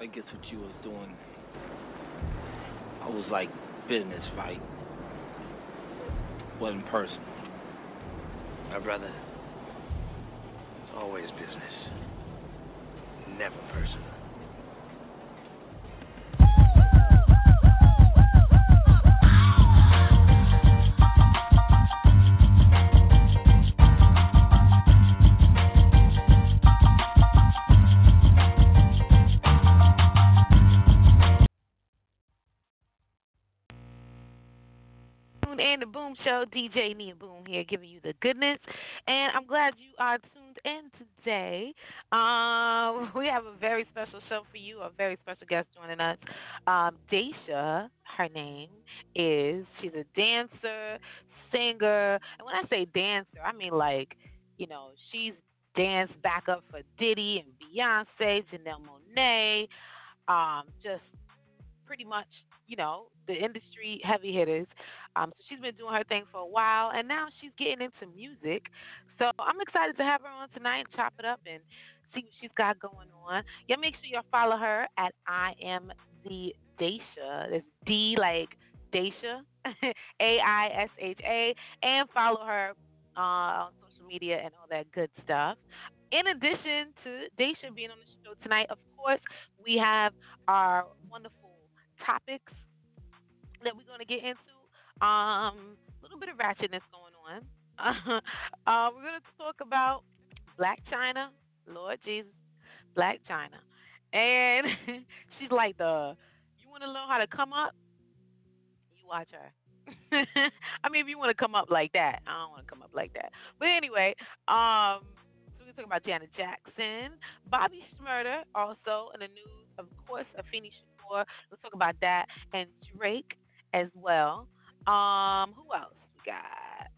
I guess what you was doing, I was like business fight, wasn't personal. My brother, it's always business, never personal. Show. DJ Nia Boom here, giving you the goodness, and I'm glad you are tuned in today. Um, we have a very special show for you, a very special guest joining us. Um, Daisha, her name is. She's a dancer, singer, and when I say dancer, I mean like, you know, she's danced back up for Diddy and Beyonce, Janelle Monáe, um, just pretty much, you know, the industry heavy hitters. Um, so she's been doing her thing for a while, and now she's getting into music. So I'm excited to have her on tonight chop it up and see what she's got going on. Yeah, make sure y'all follow her at I am the Daisha. It's D like Daisha, A I S H A, and follow her uh, on social media and all that good stuff. In addition to Daisha being on the show tonight, of course, we have our wonderful topics that we're going to get into. Um, a little bit of ratchetness going on. uh, we're going to talk about Blac Chyna, Lord Jesus, Blac Chyna. and she's like the. You want to know how to come up? You watch her. I mean, if you want to come up like that, I don't want to come up like that. But anyway, um, so we're talking about Janet Jackson, Bobby Shmurda, also in the news, of course, Afeni Let's talk about that, and Drake as well. Um, who else we got?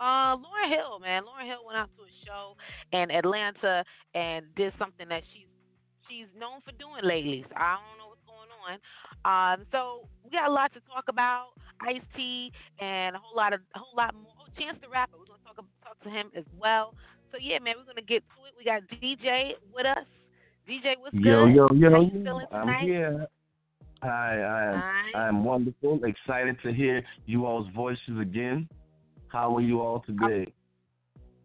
Uh, Lauryn Hill, man. Lauryn Hill went out to a show in Atlanta and did something that she's she's known for doing lately. So I don't know what's going on. Um, so we got a lot to talk about. Ice T and a whole lot of a whole lot more. Oh, Chance the Rapper. We're gonna talk talk to him as well. So yeah, man, we're gonna get to it. We got DJ with us. DJ, what's yo, good? Yo, yo, How yo. you feeling I'm tonight? here. Hi, I am. Hi. I am wonderful. Excited to hear you all's voices again. How are you all today?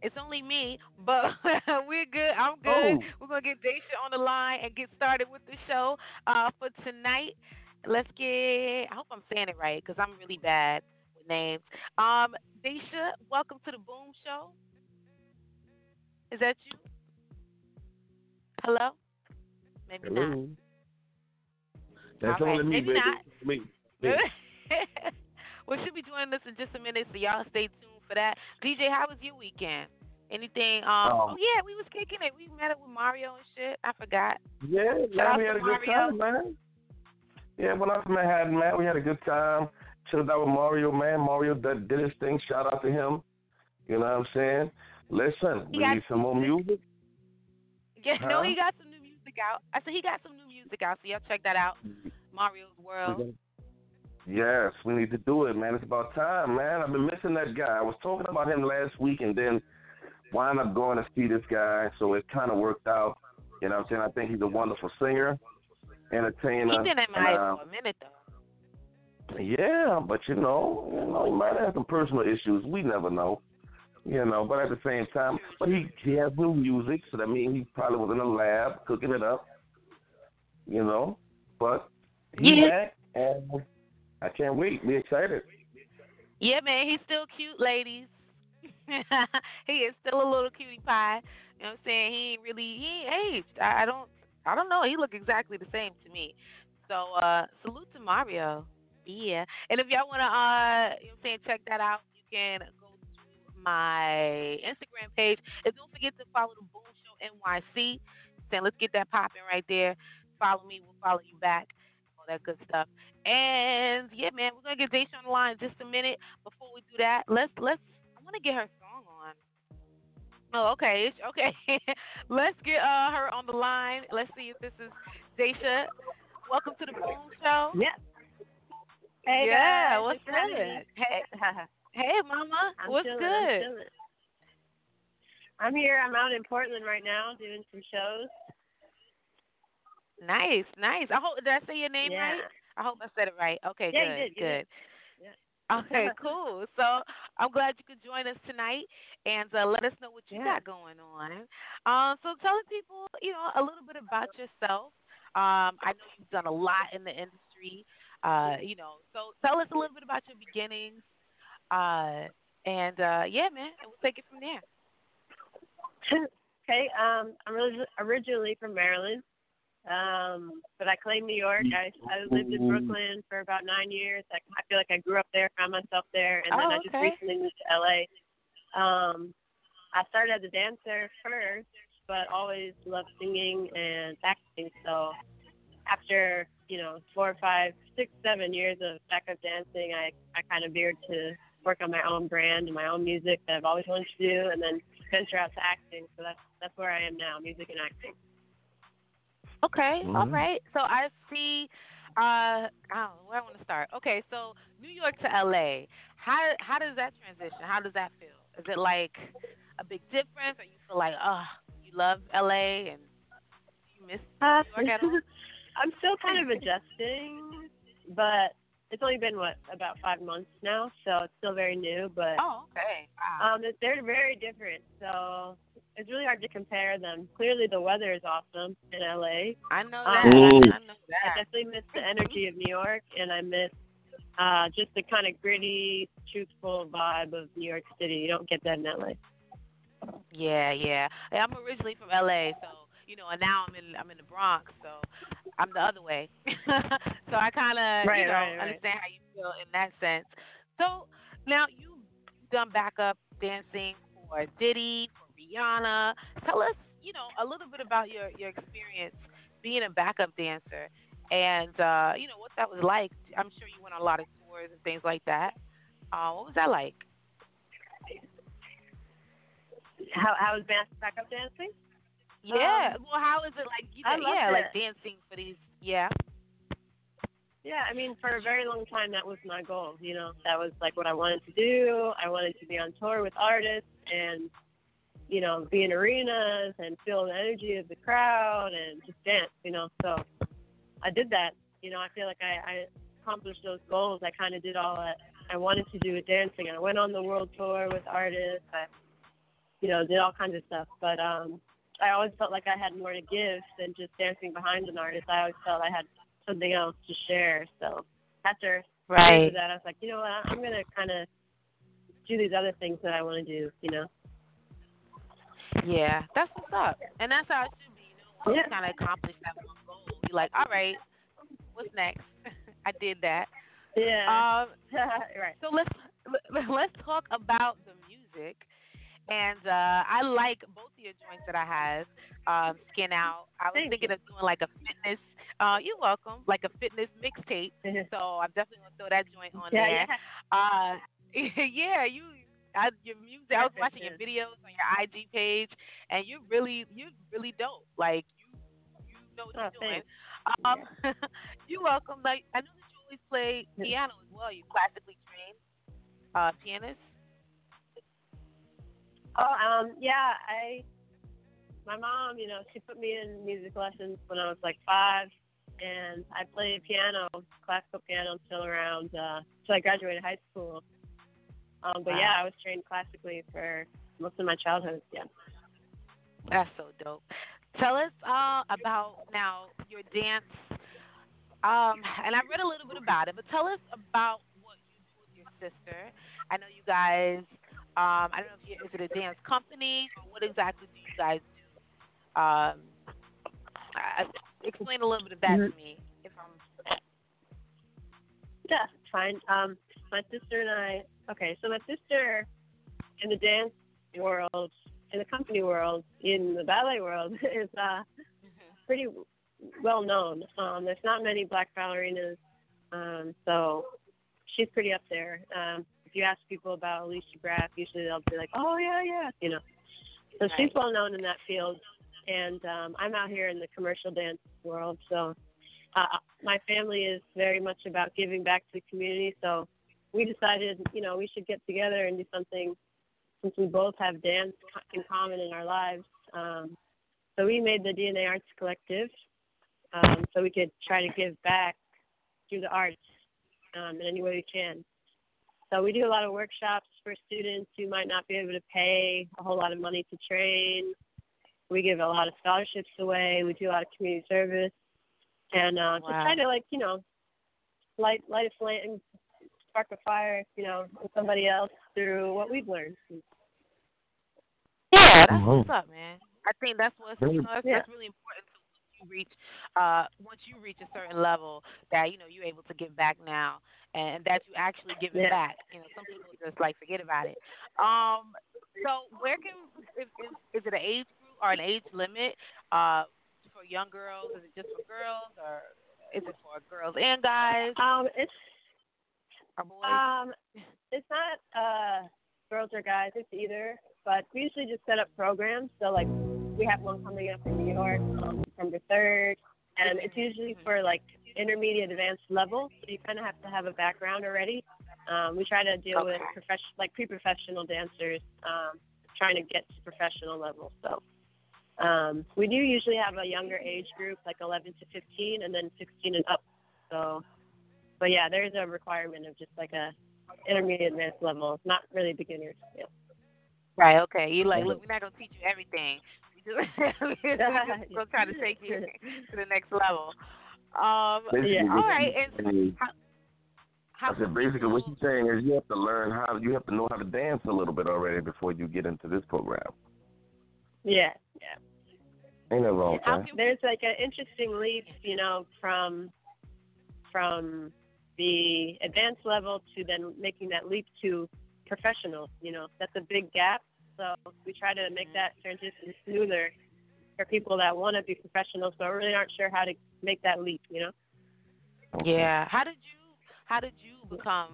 It's only me, but we're good. I'm good. Oh. We're gonna get Daisha on the line and get started with the show uh, for tonight. Let's get. I hope I'm saying it right because I'm really bad with names. Um, Daisha, welcome to the Boom Show. Is that you? Hello? Maybe not. That's All right, only me, maybe baby. not. Me. me. well, she'll be joining us in just a minute, so y'all stay tuned for that. DJ, how was your weekend? Anything? Um, Um, oh yeah, we was kicking it. We met up with Mario and shit. I forgot. Yeah, yeah, we had a good Mario. time, man. Yeah, when I was in Manhattan, man, we had a good time. Chilled out with Mario, man. Mario did, did his thing. Shout out to him. You know what I'm saying? Listen, He we need some more music. Yeah, no, he got some new music out. I said he got some new music out, so y'all check that out. Mario's World. Yes, we need to do it, man. It's about time, man. I've been missing that guy. I was talking about him last week and then wound up going to see this guy, so it kind of worked out. You know what I'm saying? I think he's a wonderful singer, entertainer. He been in my uh, for a minute though. Yeah, but you know, you know, he might have some personal issues. We never know. You know, but at the same time, but he he has new music, so that means he probably was in the lab cooking it up. You know, but he's Yeah. back, and I can't wait. Be excited. Yeah, man, he's still cute, ladies. he is still a little cutie pie. You know what I'm saying? He ain't really he ain't aged. I, I don't I don't know. He look exactly the same to me. So uh salute to Mario. Yeah. And if y'all wanna uh you know what I'm saying, check that out, you can go to my Instagram page. And don't forget to follow the Boom Show NYC. Saying let's get that popping right there. Follow me, we'll follow you back. All that good stuff. And yeah, man, we're gonna get Daisha on the line in just a minute. Before we do that, let's let's I wanna get her song on. Oh, okay, it's- okay. let's get uh, her on the line. Let's see if this is Daisha. Welcome to the Boom Show. Yeah. Hey yeah, guys, what's good? Hey, hey, Mama, I'm what's chilling, good? I'm. I'm here. I'm out in Portland right now doing some shows. Nice, nice. I hope did I say your name yeah. right? I hope I said it right. Okay, Yeah, good, did, good. Yeah. Okay, cool. So I'm glad you could join us tonight and uh, let us know what you got going on. Um, so tell the people, you know, a little bit about yourself. Um, I know you've done a lot in the industry. Uh, you know, so tell us a little bit about your beginnings. Uh, and uh, yeah, man, we'll take it from there. okay, um, I'm originally from Maryland, um, but I claim New York. I I lived in Brooklyn for about nine years. I, I feel like I grew up there, found myself there, and then Oh, I just okay. recently moved to LA. Um, I started as a dancer first, but always loved singing and acting. So after you know four or five, six, seven years of backup dancing, I I kind of veered to work on my own brand and my own music that I've always wanted to do, and then venture out to acting. So that's that's where I am now, music and acting. Okay, all Mhm. right. So I see. Uh, I where I want to start. Okay, so New York to LA. How how does that transition? How does that feel? Is it like a big difference, or you feel like, oh, you love LA and you miss Uh, New York at all? I'm still kind of adjusting, but it's only been what about five months now, so it's still very new. But Oh, okay. Wow. um, it- they're very different, so it's really hard to compare them. Clearly, the weather is awesome in LA. I know um, that. Ooh. I know I definitely miss the energy of New York, and I miss uh, just the kind of gritty, truthful vibe of New York City. You don't get that in LA. Yeah, yeah. I'm originally from LA, so you know, and now I'm in I'm in the Bronx, so I'm the other way. so I kind of Right, you know right, right. understand how you feel in that sense. So now you've done backup dancing for Diddy, for Rihanna. Tell us, you know, a little bit about your your experience being a backup dancer, and uh, you know what that was like. I'm sure you went on a lot of tours and things like that. Uh, what was that like? How how is back- backup dancing? Yeah. Um, well, how is it like? You know, yeah, like dancing for these. Yeah. Yeah, I mean, for a very long time, that was my goal. You know, that was like what I wanted to do. I wanted to be on tour with artists and, you know, be in arenas and feel the energy of the crowd and just dance. You know, so I did that. You know, I feel like I, I accomplished those goals. I kind of did all that I wanted to do with dancing. I went on the world tour with artists. I, you know, did all kinds of stuff. But um, I always felt like I had more to give than just dancing behind an artist. I always felt I had something else to share. So after after that, I was like, you know what, I'm gonna kind of do these other things that I want to do. You know. Yeah. That's what's up, and that's how it should be. You know, Yeah. kind of accomplish that one goal, you're like, all right, what's next? I did that. Yeah. Um. right. So let's let's talk about the music. And uh, I like both of your joints that I have. Um, Skin Out. I was Thank thinking you. of doing like a fitness. Uh, you're welcome. Like a fitness mixtape. So I'm definitely gonna throw that joint on yeah, there. yeah. Uh, yeah, you, I, your music. I was watching your videos on your IG page, and you're really, you're really dope. Like you, you know what Oh, you're doing. thanks. Um, you're welcome. Like I know that you always play piano as well. You classically trained uh, pianist. Oh, um, yeah. I, my mom, you know, she put me in music lessons when I was like five, and I played piano, classical piano, until around uh, until I graduated high school. Um, but Wow. yeah, I was trained classically for most of my childhood. Yeah. That's so dope. Tell us uh, about now your dance. Um, and I read a little bit about it, but tell us about what you do with your sister. I know you guys. Um, I don't know if you, is it a dance company or what exactly do you guys do? Um, uh, explain a little bit of that to me. If I'm Yeah, fine. Um, my sister and I. Okay, so my sister in the dance world, in the company world, in the ballet world is uh pretty well known. Um, there's not many black ballerinas, um, so she's pretty up there. Um, if you ask people about Alicia Graf, usually they'll be like, "Oh yeah, yeah," you know. So she's well known in that field, and um, I'm out here in the commercial dance world. So uh, my family is very much about giving back to the community. So we decided, you know, we should get together and do something since we both have dance in common in our lives. Um, so we made the DNA Arts Collective. um, so we could try to give back through the arts um, in any way we can. So we do a lot of workshops for students who might not be able to pay a whole lot of money to train. We give a lot of scholarships away. We do a lot of community service, and uh, just Wow. try to like you know light light a flame, spark a fire, you know, in somebody else through what we've learned. Yeah, that's Mhm. what's up, man. I think that's what's you know that's, Yeah. that's really important. So once you reach, uh, once you reach a certain level, that you know you're able to give back now, and that you actually give it back. You know, some people just like forget about it. Um, so where can is, is, is it an age group or an age limit? Uh, for young girls, is it just for girls, or is it for girls and guys Um, it's or boys? Um, it's not uh girls or guys. It's either. But we usually just set up programs. So like we have one coming up in New York on December third, and it's usually for like intermediate advanced level. So you kind of have to have a background already. Um, we try to deal with Okay. profession like pre-professional dancers, um, trying to get to professional level. So. Um, we do usually have a younger age group, like 11 to 15, and then 16 and up. So, but yeah, there's a requirement of just like a intermediate advanced level, not really beginners. Yeah. Right. Okay. You like, look, we're not gonna teach you everything. We just, we're just gonna try to take you to the next level. Um. Yeah. All right. she's And saying is- how? I said basically what she's saying is you have to learn how you have to know how to dance a little bit already before you get into this program. Yeah, yeah. Ain't nothing wrong with How that. can There's like an interesting leap, you know, from from the advanced level to then making that leap to professional. You know, that's a big gap. So we try to make that transition smoother for people that want to be professionals but really aren't sure how to make that leap. You know. Yeah. How did you? How did you become?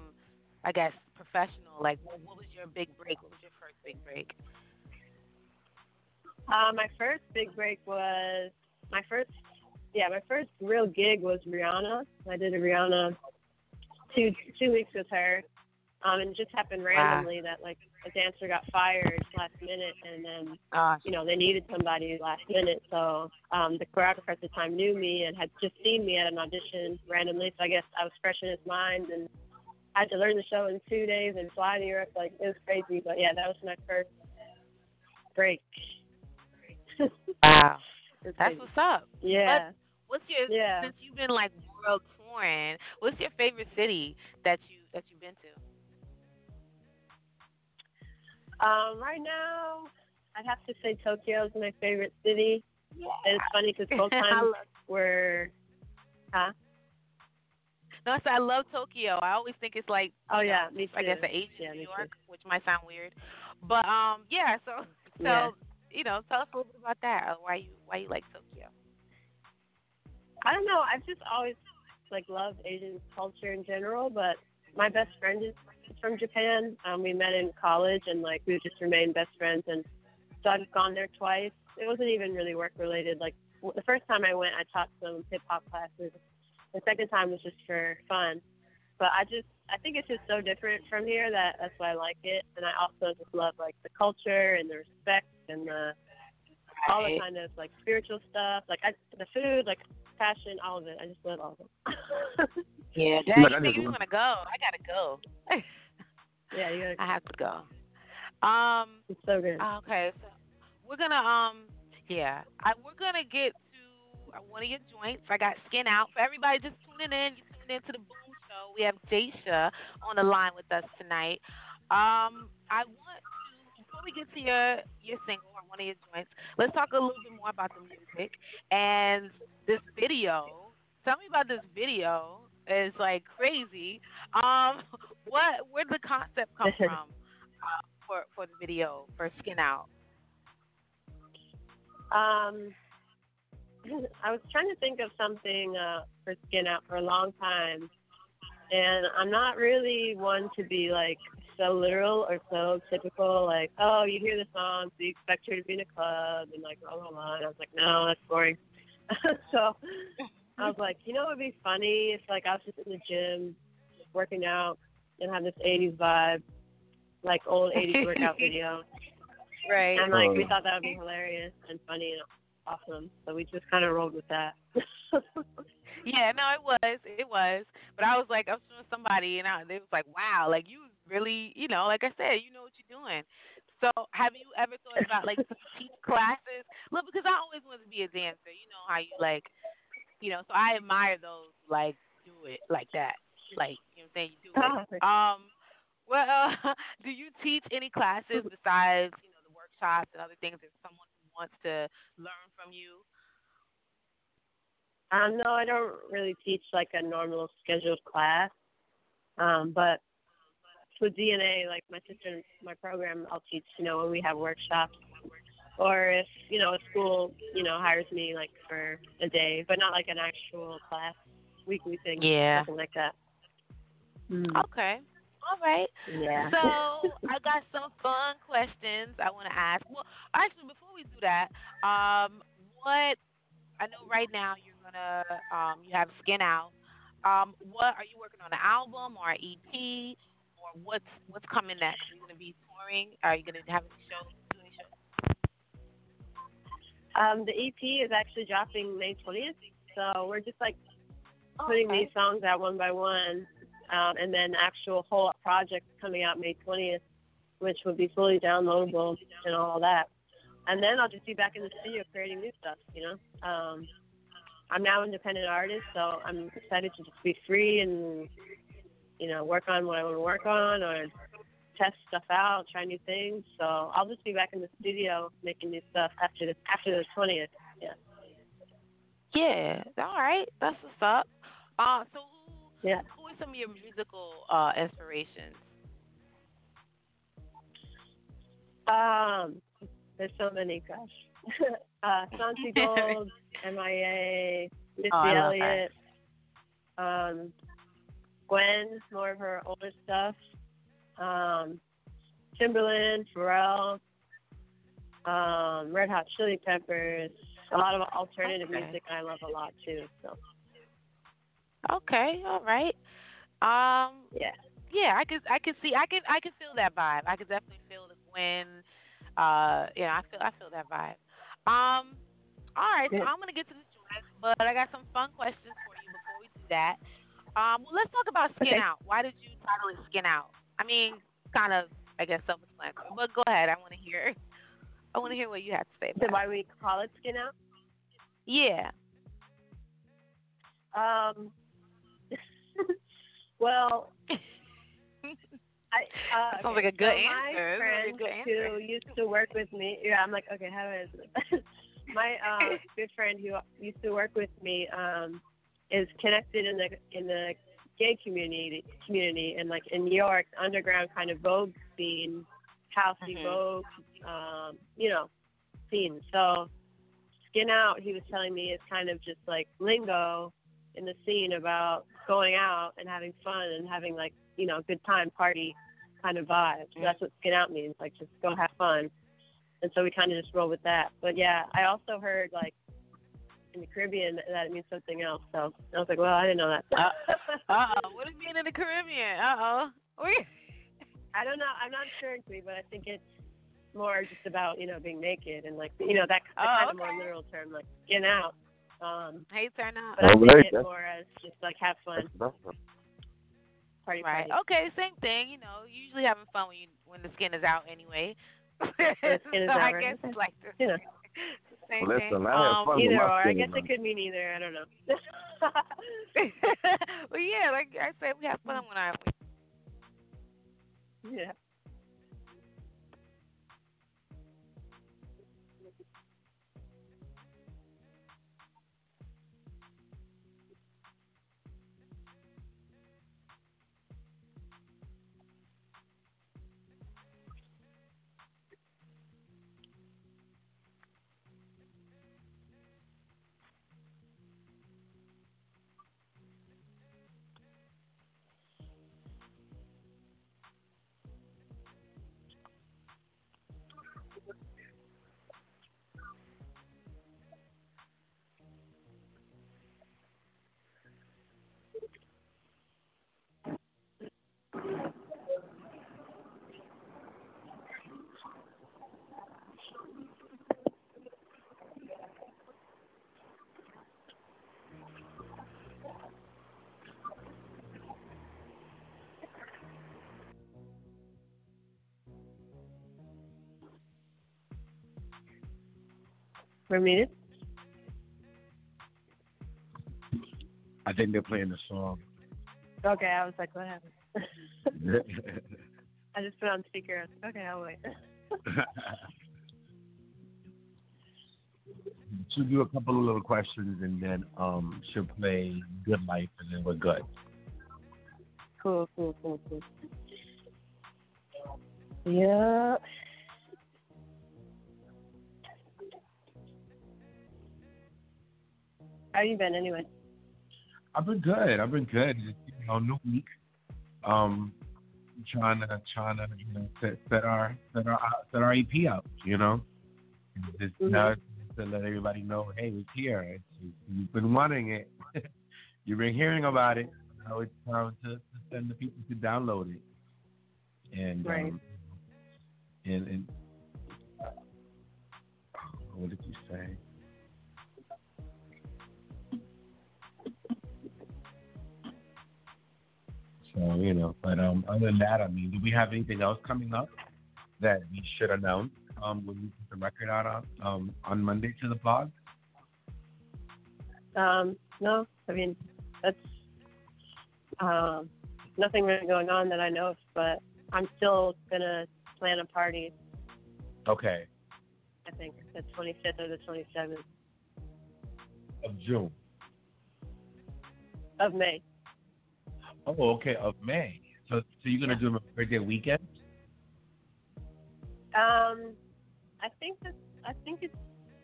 I guess professional. Like, what, what was your big break? What was your first big break? Uh, my first big break was my first, yeah, my first real gig was Rihanna. I did a Rihanna two two weeks with her, um, and it just happened randomly that like a dancer got fired last minute, and then Uh, you know they needed somebody last minute. So um, the choreographer at the time knew me and had just seen me at an audition randomly. So I guess I was fresh in his mind and I had to learn the show in two days and fly to Europe. Like it was crazy, but yeah, that was my first break. wow. That's crazy. what's up. Yeah. What's your Yeah. since you've been like world What's your favorite city that you that you've been to? Um, right now, I'd have to say Tokyo is my favorite city. Yeah. And it's funny because both times were, huh? no, I said I love Tokyo. I always think it's like Oh yeah, me too. I guess the Asian Yeah, New York, which might sound weird, but um, yeah. So so Yeah. you know, tell us a little bit about that. Why you why you like Tokyo? I don't know. I've just always like loved Asian culture in general, but my best friend is from Japan. Um, we met in college, and like we just remained best friends. And so I've gone there twice. It wasn't even really work related. Like w- the first time I went, I taught some hip hop classes. The second time was just for fun. But I just I think it's just so different from here that that's why I like it. And I also just love like the culture and the respect and the all the kind of like spiritual stuff, like I, the food, like passion, all of it. I just love all of it. Yeah, Look, Dad, I you just think you want to go? I gotta go. yeah, you gotta, I have to go. Um. it's so good. Okay, so we're gonna um yeah, I, we're gonna get to uh, one of your joints. I got Skin Out for everybody just tuning in. You tuned into the Boom Show. We have Daisha on the line with us tonight. Um, I want before we get to your your single or one of your joints, let's talk a little bit more about the music and this video. Tell me about this video. It's like crazy. Um, what where did the concept come from? uh, for for the video for Skin Out? Um, I was trying to think of something uh, for Skin Out for a long time, and I'm not really one to be like so literal or so typical. Like, oh, you hear the song, so you expect her to be in a club and like blah blah blah. And I was like, no, that's boring. so I was like, you know, what would be funny if like I was just in the gym, working out, and have this '80s vibe, like old '80s workout video. Right. And like we Oh. thought that would be hilarious and funny and awesome. So we just kind of rolled with that. yeah, no, it was, it was. But I was like, I was showing somebody, and I, they was like, wow, like you really, you know, like I said, you know what you're doing. So, have you ever thought about like teach classes? Look, because I always wanted to be a dancer. You know how you like, you know. So I admire those like do it like that, like you know what I'm saying. You do it. Um, well, uh, do you teach any classes besides you know the workshops and other things? If someone wants to learn from you. Um, no, I don't really teach like a normal scheduled class. Um, but with DNA, like my sister, my program, I'll teach. You know, when we have workshops, or if you know a school, you know, hires me like for a day, but not like an actual class, weekly thing, yeah, something like that. Mm. Okay. All right. Yeah. So I got some fun questions I want to ask. Well, actually, before we do that, um, what I know right now you're gonna um, you have Skin Out. Um, what are you working on an album or an EP? Or what's what's coming next? Are you going to be touring? Are you going to have any shows? Um, the EP is actually dropping May 20th, so we're just like putting okay. these songs out one by one, um, and then actual whole project coming out May 20th, which will be fully downloadable and all that. And then I'll just be back in the studio creating new stuff, you know. Um, I'm now an independent artist, so I'm excited to just be free and you know, work on what I want to work on or test stuff out, try new things. So I'll just be back in the studio making new stuff after the after the twentieth. Yeah. Yeah. All right. That's what's up. Uh, so who, yeah. who are some of your musical uh, inspirations? Um, there's so many. Gosh. uh, Santi Gold, MIA, Missy oh, Elliott. Um, Gwen, more of her older stuff. Um, Timbaland, Pharrell, um, Red Hot Chili Peppers, a lot of alternative okay. music I love a lot too. So. Okay, all right. Um, yeah. Yeah, I could I could see I could I could feel that vibe. I could definitely feel the Gwen. Uh, yeah, I feel I feel that vibe. Um, all right, so. I'm gonna get to the joint, but I got some fun questions for you before we do that. Um, well, let's talk about Skin okay. Out. Why did you title it Skin Out? I mean, kind of, I guess, self-explanatory. But go ahead. I want to hear. I want to hear what you have to say. About why we call it Skin Out? Yeah. Um. well. I, uh, sounds okay, like a good so answer. My friend good answer. who used to work with me, yeah, I'm like, okay, how do I answer this? my uh, good friend who used to work with me, um, is connected in the in the gay community community and like in New York underground kind of Vogue scene, housey mm-hmm. Vogue, um, you know, scene. So skin out, he was telling me is kind of just like lingo in the scene about going out and having fun and having like you know a good time party kind of vibe. So that's what skin out means, like just go have fun. And so we kind of just roll with that. But yeah, I also heard like in the Caribbean that it means something else. So I was like, well, I didn't know that. uh oh, what does it mean in the Caribbean? Uh oh. I don't know. I'm not sure exactly, but I think it's more just about you know being naked and like you know that oh, kind okay. of more literal term like skin out. Um, hey, turn out. But I think it more as just like have fun. Party, right. party. Okay. Same thing. You know, usually having fun when you when the skin is out anyway. the so I guess it's like the, you know. Same well, listen, I have um, fun Either with my or. I guess it could mean either. I don't know. well, yeah, like I said, we have fun when I. yeah. We're muted. I think they're playing the song. Okay, I was like, what happened? I just put on speaker. Okay, I'll wait. she'll do a couple of little questions and then um she'll play Good Life and then we're good. Cool, cool, cool, cool. Yeah. How you been anyway? I've been good. I've been good. You know, new week. Um, trying to trying to you know set, set our set our set our EP up. You know, just Mhm. uh, to let everybody know, hey, it's here. It's, you've been wanting it. You've been hearing about it. Now it's time to, to send the people to download it. And Right. um, and and what did you say? So you know, but um, other than that, I mean, do we have anything else coming up that we should announce um, when we put the record out on um, on Monday to the blog? Um, no, I mean that's um nothing really going on that I know of, but I'm still gonna plan a party. Okay, I think the 25th or the 27th of June. of May. Oh, okay, of May. So, so you're gonna do a birthday weekend? Um, I think that I think it's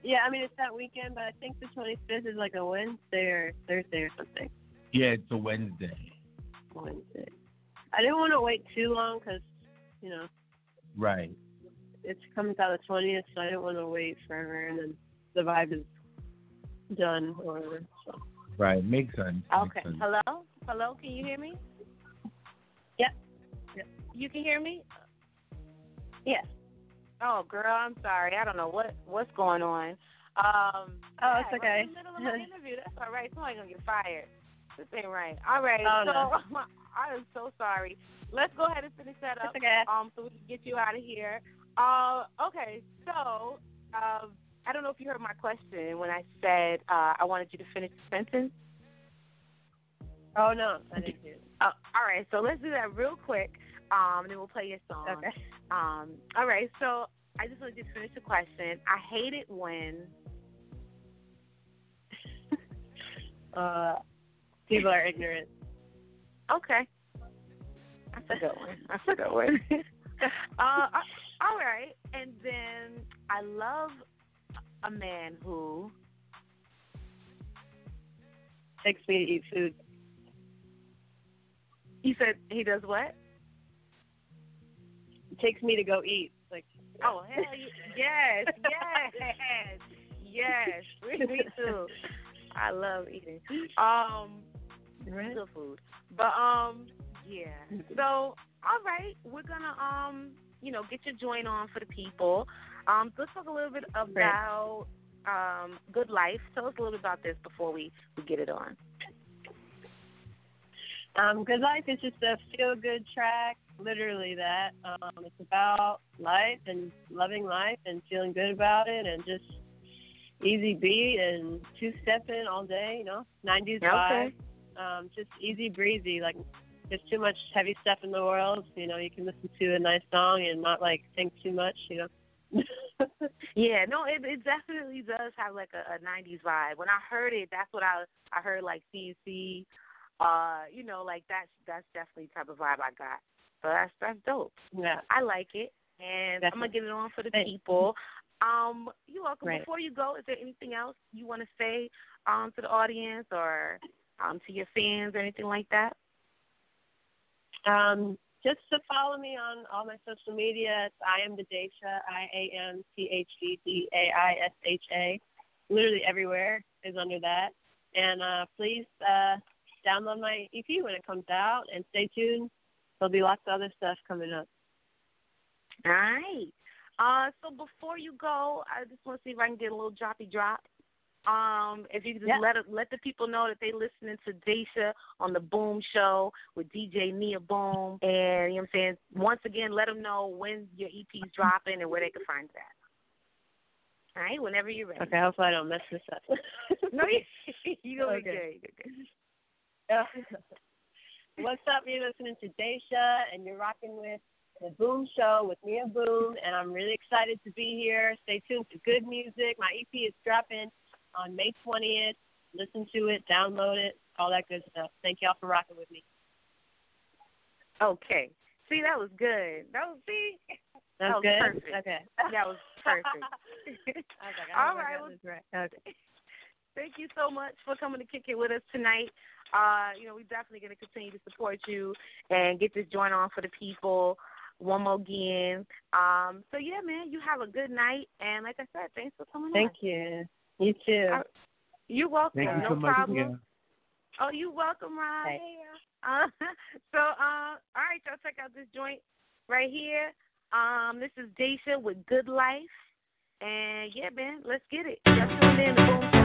yeah. I mean it's that weekend, but I think the 25th is like a Wednesday or Thursday or something. Yeah, it's a Wednesday. Wednesday. I didn't want to wait too long because you know Right. it comes out the 20th, so I didn't want to wait forever, and then the vibe is done or whatever. So. Right. Makes sense. Okay. Makes sense. Hello? Hello, can you hear me? Yep. Yep. You can hear me? Yes. Oh, girl, I'm sorry. I don't know what what's going on. Um, Oh, it's okay. We're in the middle of an interview. That's all right. Somebody's gonna get fired. This ain't right. All right. Oh, so no. I am so sorry. Let's go ahead and finish that up. It's okay. Um, so we can get you out of here. Uh, okay. So, um, I don't know if you heard my question when I said uh, I wanted you to finish the sentence. Oh no, I didn't do. Uh, all right, so let's do that real quick, um, and then we'll play your song. Okay. Um, all right, so I just want to finish the question. I hate it when. Uh, people are ignorant. Okay. That's a good one. That's a good one. uh, all right, and then I love a man who. Takes me to eat food. You said he does what? Takes me to go eat. Like Oh hell ye- yes, yes, yes. Me too. I love eating. Um, right. good food. But um, yeah. So all right, we're gonna um, you know, get your joint on for the people. Um, so let's talk a little bit about um, good life. Tell us a little bit about this before we we get it on. Um, Good Life is just a feel good track, literally that. Um, it's about life and loving life and feeling good about it and just easy beat and two stepping all day, you know, 90s vibe. Okay. Um, just easy breezy. Like, there's too much heavy stuff in the world. You know, you can listen to a nice song and not like think too much, you know. Yeah, no, it it definitely does have like a, a '90s vibe. When I heard it, that's what I I heard like CC, uh, you know, like that's that's definitely the type of vibe I got. So that's that's dope. yeah. I like it, and I'm gonna Definitely. get it on for the people. Um, you're welcome. Right. Before you go, is there anything else you want to say um to the audience or um to your fans or anything like that? Um, just to follow me on all my social media, it's I am the Daisha, I A M T H E D A I S H A. Literally everywhere is under that. And uh, please uh, download my EP when it comes out and stay tuned. There'll be lots of other stuff coming up. All right. Uh, so before you go, I just want to see if I can get a little droppy drop. Um, if you could just Yeah. let let the people know that they listening to Daisha on the Boom Show with DJ Nia Boom, and you know what I'm saying. Once again, let them know when your EP's dropping and where they can find that. All right, whenever you're ready. Okay, hopefully I don't mess this up. no, you you gonna be Okay. good. You're good. What's up? You're listening to Daisha, and you're rocking with the Boom Show with Mia Boom, and I'm really excited to be here. Stay tuned to good music. My EP is dropping on May 20th. Listen to it, download it, all that good stuff. Thank y'all for rocking with me. Okay. See, that was good. That was see. That was good. perfect. Okay. That was perfect. I was like, I All hope I right, well- right. Okay. Thank you so much for coming to kick it with us tonight. Uh, you know, we're definitely going to continue to support you and get this joint on for the people one more again. Um, so yeah, man, you have a good night, and like I said, thanks for coming Thank on. you. You too. All You're welcome. Thank you no so much. problem. Yeah. Oh, you welcome, Ron. Hey. Uh, so, uh, all right, y'all check out this joint right here. Um, this is Daisha with Good Life, and yeah, man, let's get it. Y'all tuned in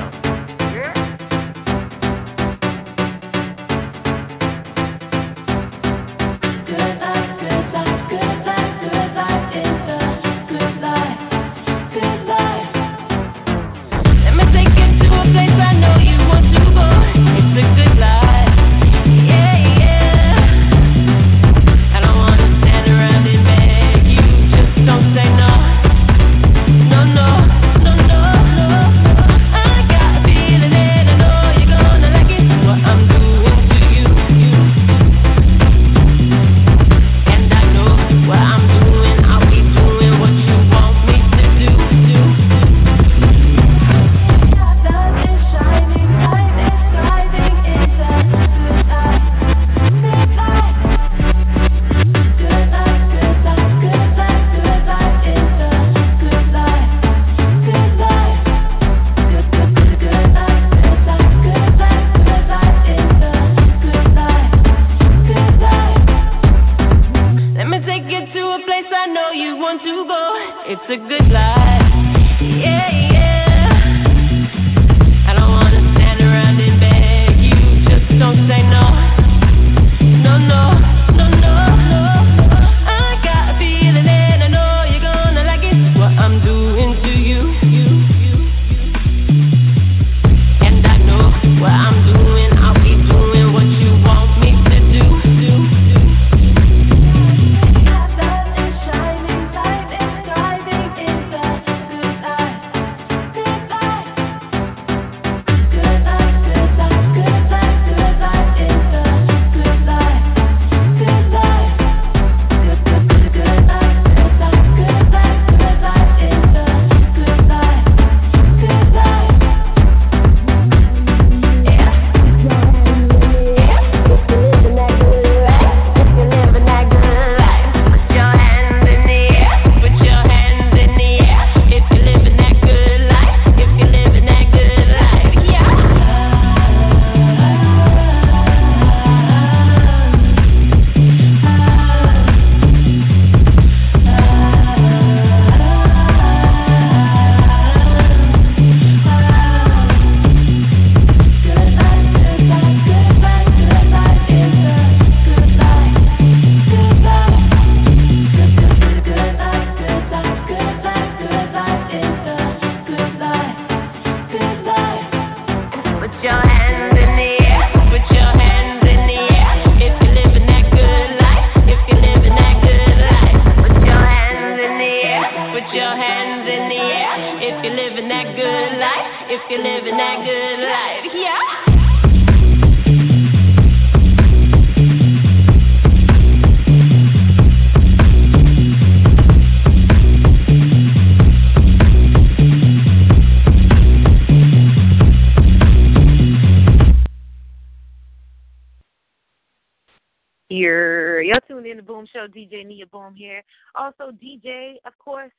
Also DJ, of course,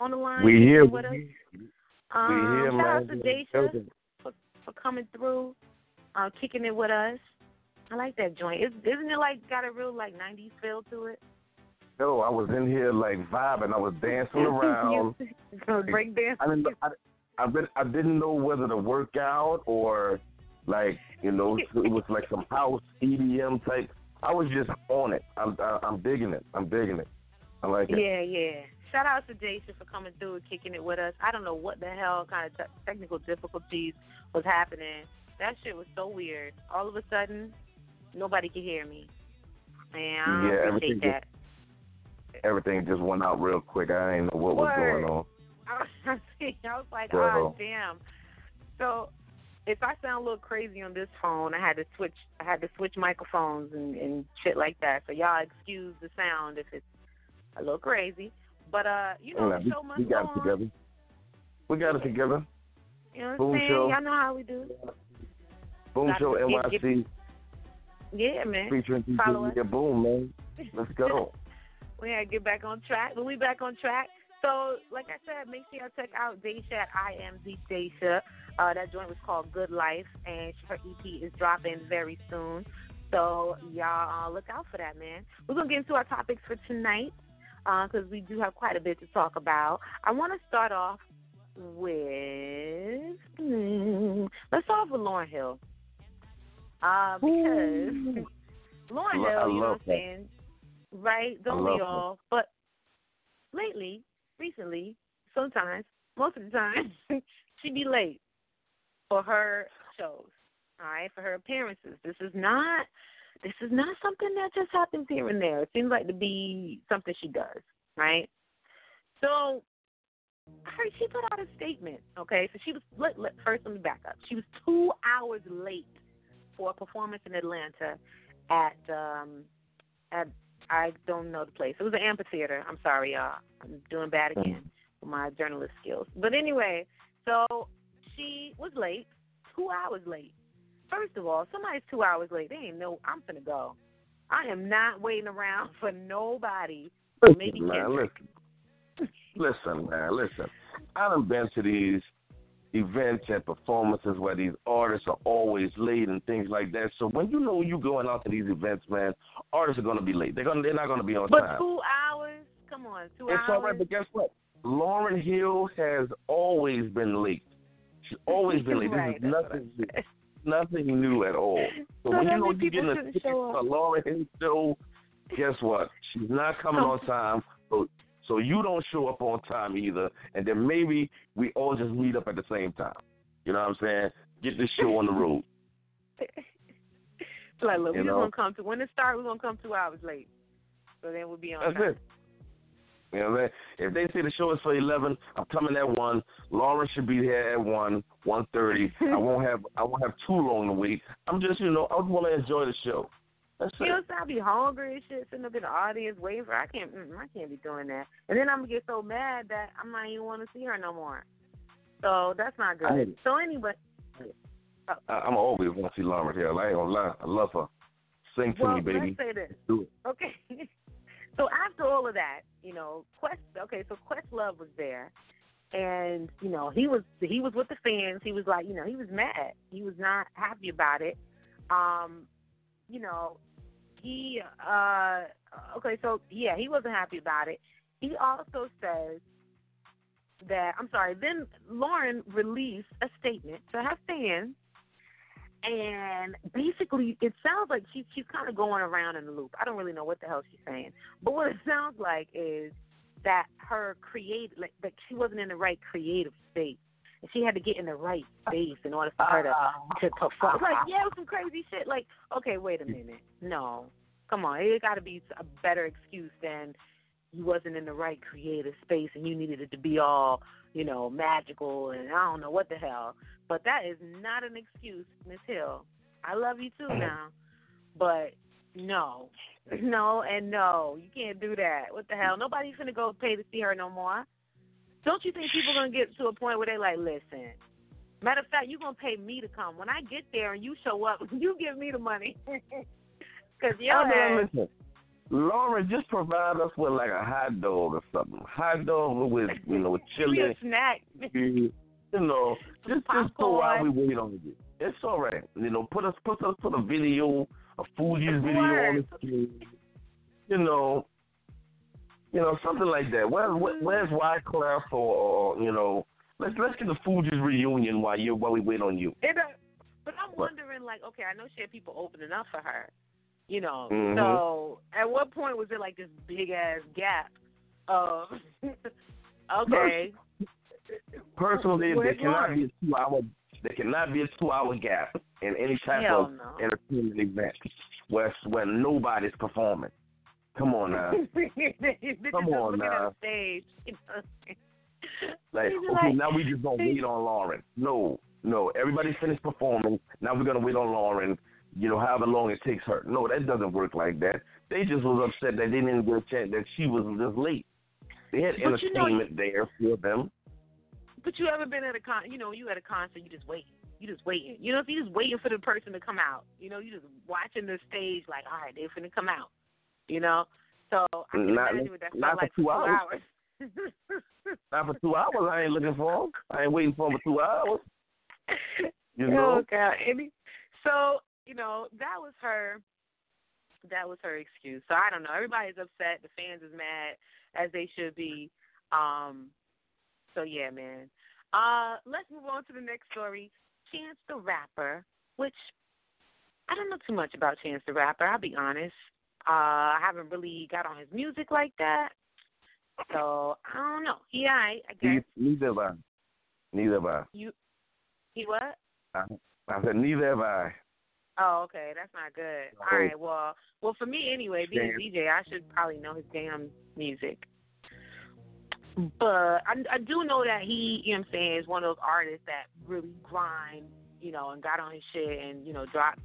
on the line. We here. with us. Um, we here, shout out to Daisha for, for coming through, uh, kicking it with us. I like that joint. Is, isn't it like got a real like '90s feel to it? No, I was in here like vibing. I was dancing around. Break dance. I didn't. I, I, I didn't know whether to work out or like you know it was like some house EDM type. I was just on it. I'm I, I'm digging it. I'm digging it. I like it. Yeah, yeah. shout out to Jason for coming through and kicking it with us. I don't know what the hell kind of te- technical difficulties was happening. That shit was so weird. All of a sudden, nobody could hear me. And I Yeah, everything that. Everything just went out real quick. I didn't know what was going on. I was, I was like, ah, damn. So if I sound a little crazy on this phone, I had to switch. I had to switch microphones and, and shit like that. So y'all excuse the sound if it's a little crazy. But uh, you know, Yeah, the we, show must we go got it together. We got it together. You know what Boom I'm saying? show. Y'all know how we do. Boom Show to get- NYC Yeah, man. featuring Follow Yeah, Boom, man. Let's go. we gotta get back on track. But we back on track. So, like I said, make sure y'all check out Daisha at I am the Daisha. Uh, that joint was called Good Life, and her EP is dropping very soon. So y'all uh, look out for that, man. We're gonna get into our topics for tonight because we do have quite a bit to talk about. I want to start off with mm, let's start off with Lauryn Hill. Uh, because Lauryn I Hill, you know what I'm saying? Right? Don't we her. all? But lately, recently, sometimes, most of the time, she'd be late for her shows. All right, for her appearances. This is not this is not something that just happens here and there. It seems like to be something she does, right? So her she put out a statement, okay? So she was let, let, first let me back up. She was two hours late for a performance in Atlanta at um at I don't know the place. It was an amphitheater. I'm sorry, y'all. I'm doing bad again with my journalist skills. But anyway, so she was late, two hours late. First of all, somebody's two hours late. They ain't no. I'm finna go. I am not waiting around for nobody. Maybe Listen, man, Kendrick. listen. Listen, man, listen. I done been to these events and performances where these artists are always late and things like that. So when you know you're going out to these events, man, artists are gonna be late. They're gonna they're not gonna be on But time. two hours? Come on, two It's hours. It's all right, but guess what? Lauryn Hill has always been late. She's always been late. Right, this is that's what I nothing. Nothing new at all. So, So when you know you're getting a ticket show for Hill show, guess what? She's not coming So- on time. So so you don't show up on time either, and then maybe we all just meet up at the same time. You know what I'm saying? Get this show on the road. Like, look, we're gonna come to when it starts. We're gonna come two hours late. So then we'll be on That's time. it. You know what I'm saying? If they say the show is for eleven, I'm coming at one. Lauryn should be here at one, one thirty. I won't have I won't have too long to wait. I'm just you know I just want to enjoy the show. That's You know, I'll be hungry and shit, sitting up in the audience waiting for. I can't. Mm, I can't be doing that. And then I'm gonna get so mad that I might even want to see her no more. So that's not good. it. So anyway, I, I'm always want to see Lauryn here. I ain't gonna lie. I love her. Sing to well, me, baby. let's say this. Do it. Okay. so after all of that, you know, Quest. Okay, so Questlove was there, and you know he was he was with the fans. He was like, you know, he was mad. He was not happy about it. Um, you know, he uh okay, so yeah, he wasn't happy about it. He also says that I'm sorry. Then Lauryn released a statement to her fans and basically it sounds like she, she's kind of going around in a loop. I don't really know what the hell she's saying, but what it sounds like is that her create like that she wasn't in the right creative space, and she had to get in the right space in order for her to uh-huh. to perform. Like yeah, it was some crazy shit. Like okay, wait a minute, no, come on, it got to be a better excuse than you wasn't in the right creative space and you needed it to be all you know magical and I don't know what the hell. But that is not an excuse, Miss Hill. I love you too uh-huh. now, but no, no, and no, you can't do that. What the hell? Nobody's gonna go pay to see her no more. Don't you think people gonna get to a point where they like, listen? Matter of fact, you're gonna pay me to come. When I get there and you show up, you give me the money. Cause your I mean, ass, listen. Lauryn, just provide us with like a hot dog or something. Hot dog with you know with me a chili. snack. you know, just just go while we wait on you. It's all right. You know, put us put us put a video, a Fugees video on the screen. You know, you know something like that. Where, where where's Wyclef or, or you know? Let's let's get the Fugees reunion while you while we wait on you. It, uh, but I'm wondering, like, okay, I know she had people opening up for her, you know. Mhm. So at what point was it like this big ass gap Oh. okay. Personally, there cannot be a two hour there cannot be a two hour gap in any type Hell of no. entertainment event where where nobody's performing. Come on now. Come on now. stage. Like, okay, now we just gonna wait on Lauryn. No, no. Everybody finished performing. Now we're gonna wait on Lauryn. You know, however long it takes her. No, that doesn't work like that. They just was upset that they didn't get a chance that she was just late. They had But you know- entertainment there for them. But you ever been at a con? You know, you at a concert, you just waiting. You just waiting. You know, if you just waiting for the person to come out. You know, you just watching the stage, like, all right, they're finna come out. You know, so I can Not- imagine what that not felt for like two for hours. Not for two hours. I ain't looking for them. I ain't waiting for them for two hours. You oh, know. Oh God. Any, so you know that was her. That was her excuse. So I don't know. Everybody's upset. The fans is mad as they should be. Um. So yeah, man. Uh, let's move on to the next story. Chance the Rapper, which I don't know too much about Chance the Rapper. I'll be honest. Uh, I haven't really got on his music like that. So I don't know. He alright, I guess. Neither have I. Neither have I. You he what? I, I said neither have I. Oh, okay, that's not good. No. All right, well, well, for me anyway, being a DJ, I should probably know his damn music. But I, I do know that he, you know what I'm saying, is one of those artists that really grind, you know, and got on his shit and you know dropped,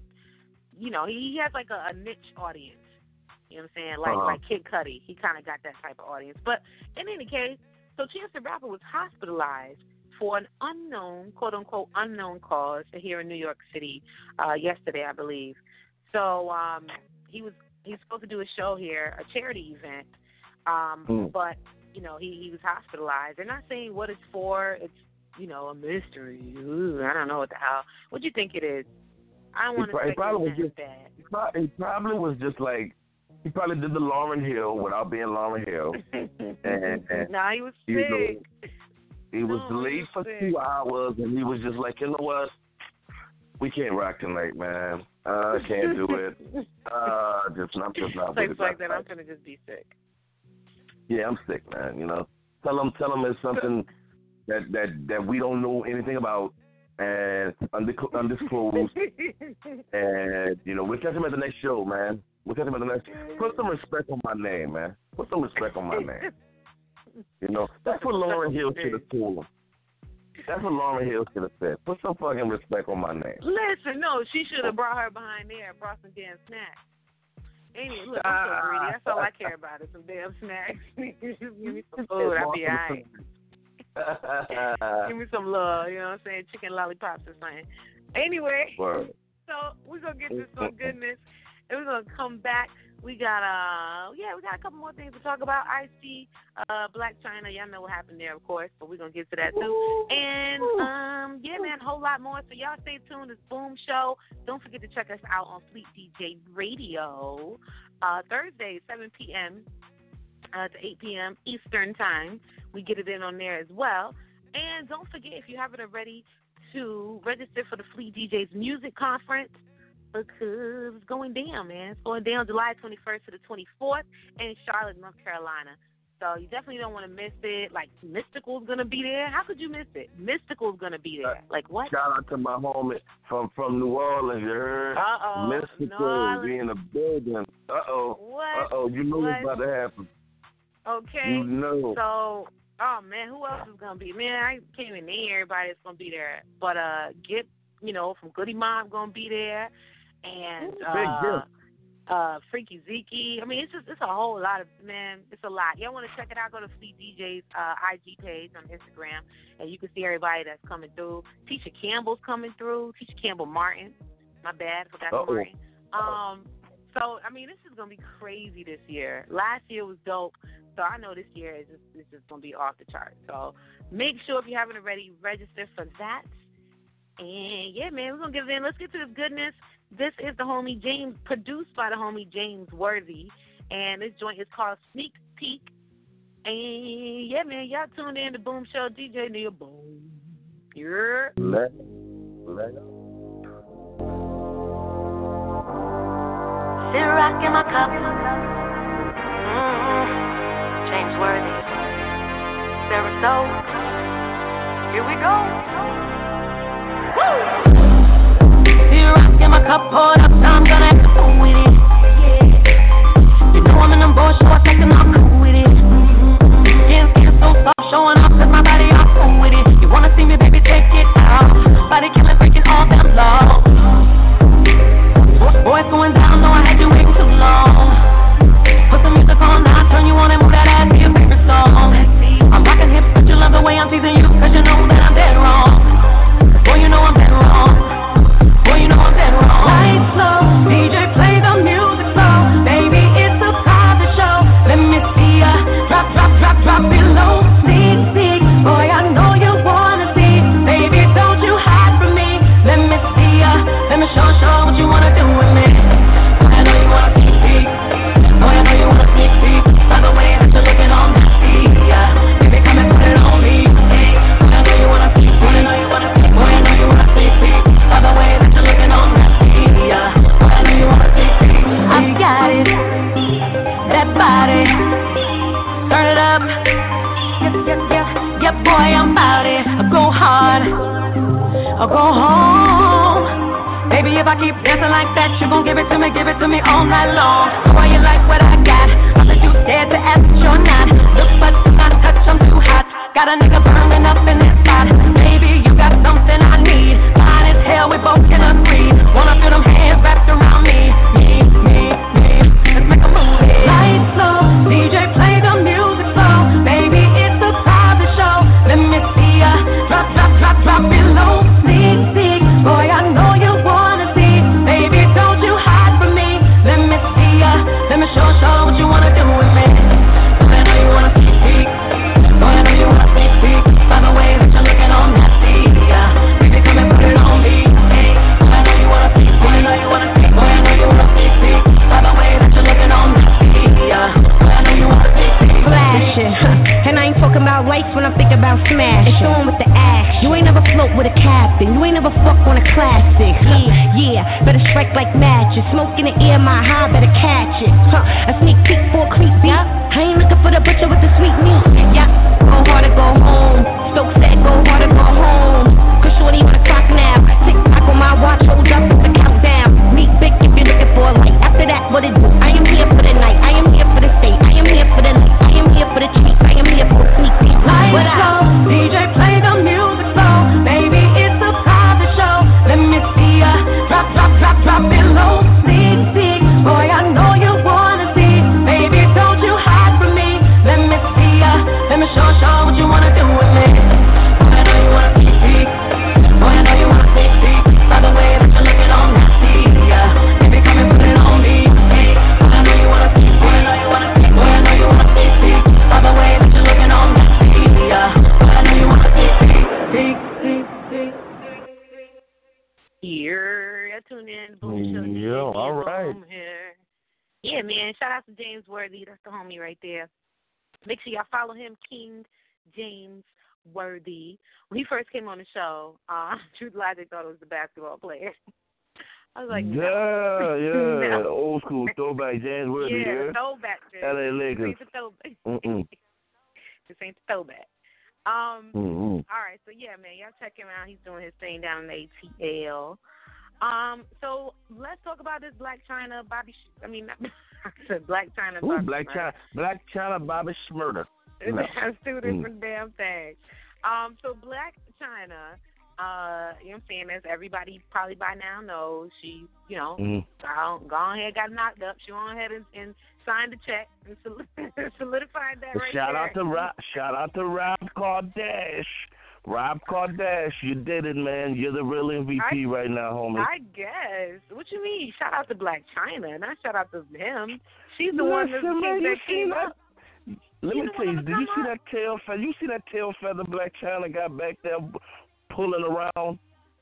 you know, he, he has like a, a niche audience. You know what I'm saying? Like Uh-huh. like Kid Cudi, he kind of got that type of audience. But in any case, so Chance the Rapper was hospitalized for an unknown, quote unquote, unknown cause here in New York City uh, yesterday, I believe. So um, he was he's supposed to do a show here, a charity event, um, Hmm. but you know he he was hospitalized. They're not saying what it's for. It's you know a mystery. Ooh, I don't know what the hell. What do you think it is? I don't want to speculate probably was just- bad. Pro- He probably was just like he probably did the Lauryn Hill without being Lauryn Hill. and- and nah, he was you know, He was No, he late for two hours, and he was just like, you know what? We can't rock tonight, man. Uh, I can't do it. Uh, just I'm just not. Like like that, I'm gonna just be sick. Yeah, I'm sick, man. You know, tell him, tell him it's something that that that we don't know anything about, and undisclosed. and you know, we'll catch him at the next show, man. We'll catch him at the next. Put some respect on my name, man. Put some respect on my name. Know, that's what Lauryn Hill should have told him. That's what Lauryn Hill should have said. Put some fucking respect on my name. Listen, no, she should have brought her behind there and brought some damn snacks. Anyway, look, I'm so greedy. That's all I care about is some damn snacks. Just give me some food, I'll be alright. Give me some love, you know what I'm saying? Chicken lollipops or something. Anyway, Word. so we're gonna get to some mm-hmm. goodness and we're gonna come back. We got uh yeah, we got a couple more things to talk about. I see uh Blac Chyna, y'all know what happened there of course, but we're gonna get to that too. And um yeah man, a whole lot more. So y'all stay tuned, it's Boom Show. Don't forget to check us out on Fleet DJ Radio. Uh Thursday, seven PM uh, to 8 p.m. Eastern Time. We get it in on there as well. And don't forget, if you haven't already, to register for the Fleet DJs Music Conference because it's going down, man. It's going down July 21st to the 24th in Charlotte, North Carolina. So you definitely don't want to miss it. Like Mystikal's gonna be there. How could you miss it? Mystikal's gonna be there. Like what? Shout out to my homie from from New Orleans. You heard? Uh oh. Mystikal, in the building. Uh oh. What? Uh oh. You know what's What? about to happen. Okay. You know. So, oh man, who else is gonna be? Man, I can't even name everybody that's gonna be there. But uh, get you know from Goodie Mob gonna be there, and Big uh, uh, Freaky Zeke. I mean, it's just it's a whole lot of man. It's a lot. Y'all want to check it out? Go to Fleet DJ's uh, IG page on Instagram, and you can see everybody that's coming through. Tisha Campbell's coming through. Tisha Campbell Martin. My bad, forgot Uh-oh. Martin. Um. So I mean, this is gonna be crazy this year. Last year was dope. So I know this year is just is just gonna be off the chart. So make sure if you haven't already, register for that. And yeah, man, we're gonna get it in. Let's get to this goodness. This is the homie James, produced by the homie James Worthy, and this joint is called Sneak Peek. And yeah, man, y'all tuned in to Boom Show DJ Nia Boom. Yeah. Let, let Ciroc in my cup. Mm, James Worthy. So, here we go. Woo! I get my cup up, I'm gonna with it. You know I'm in them so I cool with it. Mm-hmm. Skin so soft, my body all cool with it. You wanna see me, baby, take it out. Body all. Boys down, I had you too long. Put some music on turn you on and move that ass to your favorite song. I'm rocking hips, but you love the way I'm you, cause you know Keep dancing like that, you gon' give it to me, give it to me all night long. Boy, you like what I got? Bet you scared to ask, you're not. Look, but not touch, I'm too hot. Got a nigga burning up in Better strike like matches. Man. Shout out to James Worthy. That's the homie right there. Make sure y'all follow him, King James Worthy. When he first came on the show, uh, Truth Logic thought it was the basketball player. I was like, no. yeah, yeah, No. old school throwback James Worthy yeah, here. throwback. dude. LA This Lakers. ain't the throwback. Mm-mm. this ain't the throwback. Um, Mm-mm. all right, so yeah, man, y'all check him out. He's doing his thing down in ATL. Um, so let's talk about this Blac Chyna Bobby. Sh- I mean, not, I said Blac Chyna. Ooh, Bobby Black. China, Blac Chyna, Bobby Shmurda. No. That's two Mm. damn things. Um, so Blac Chyna, uh, you know what I'm saying, as everybody probably by now knows, she, you know, Mm. gone, gone ahead, got knocked up. She went ahead and, and signed the check and solidified that right shout there. out to Rob. Shout out to Rob Kardash. Rob Kardash, you did it, man. You're the real MVP I- right now, homie. I guess. What you mean? Shout out to Blac Chyna, not shout out to him. She's the one that's man, that came that? up. Let me tell you, did you see that tail feather? You see that tail feather Blac Chyna got back there pulling around?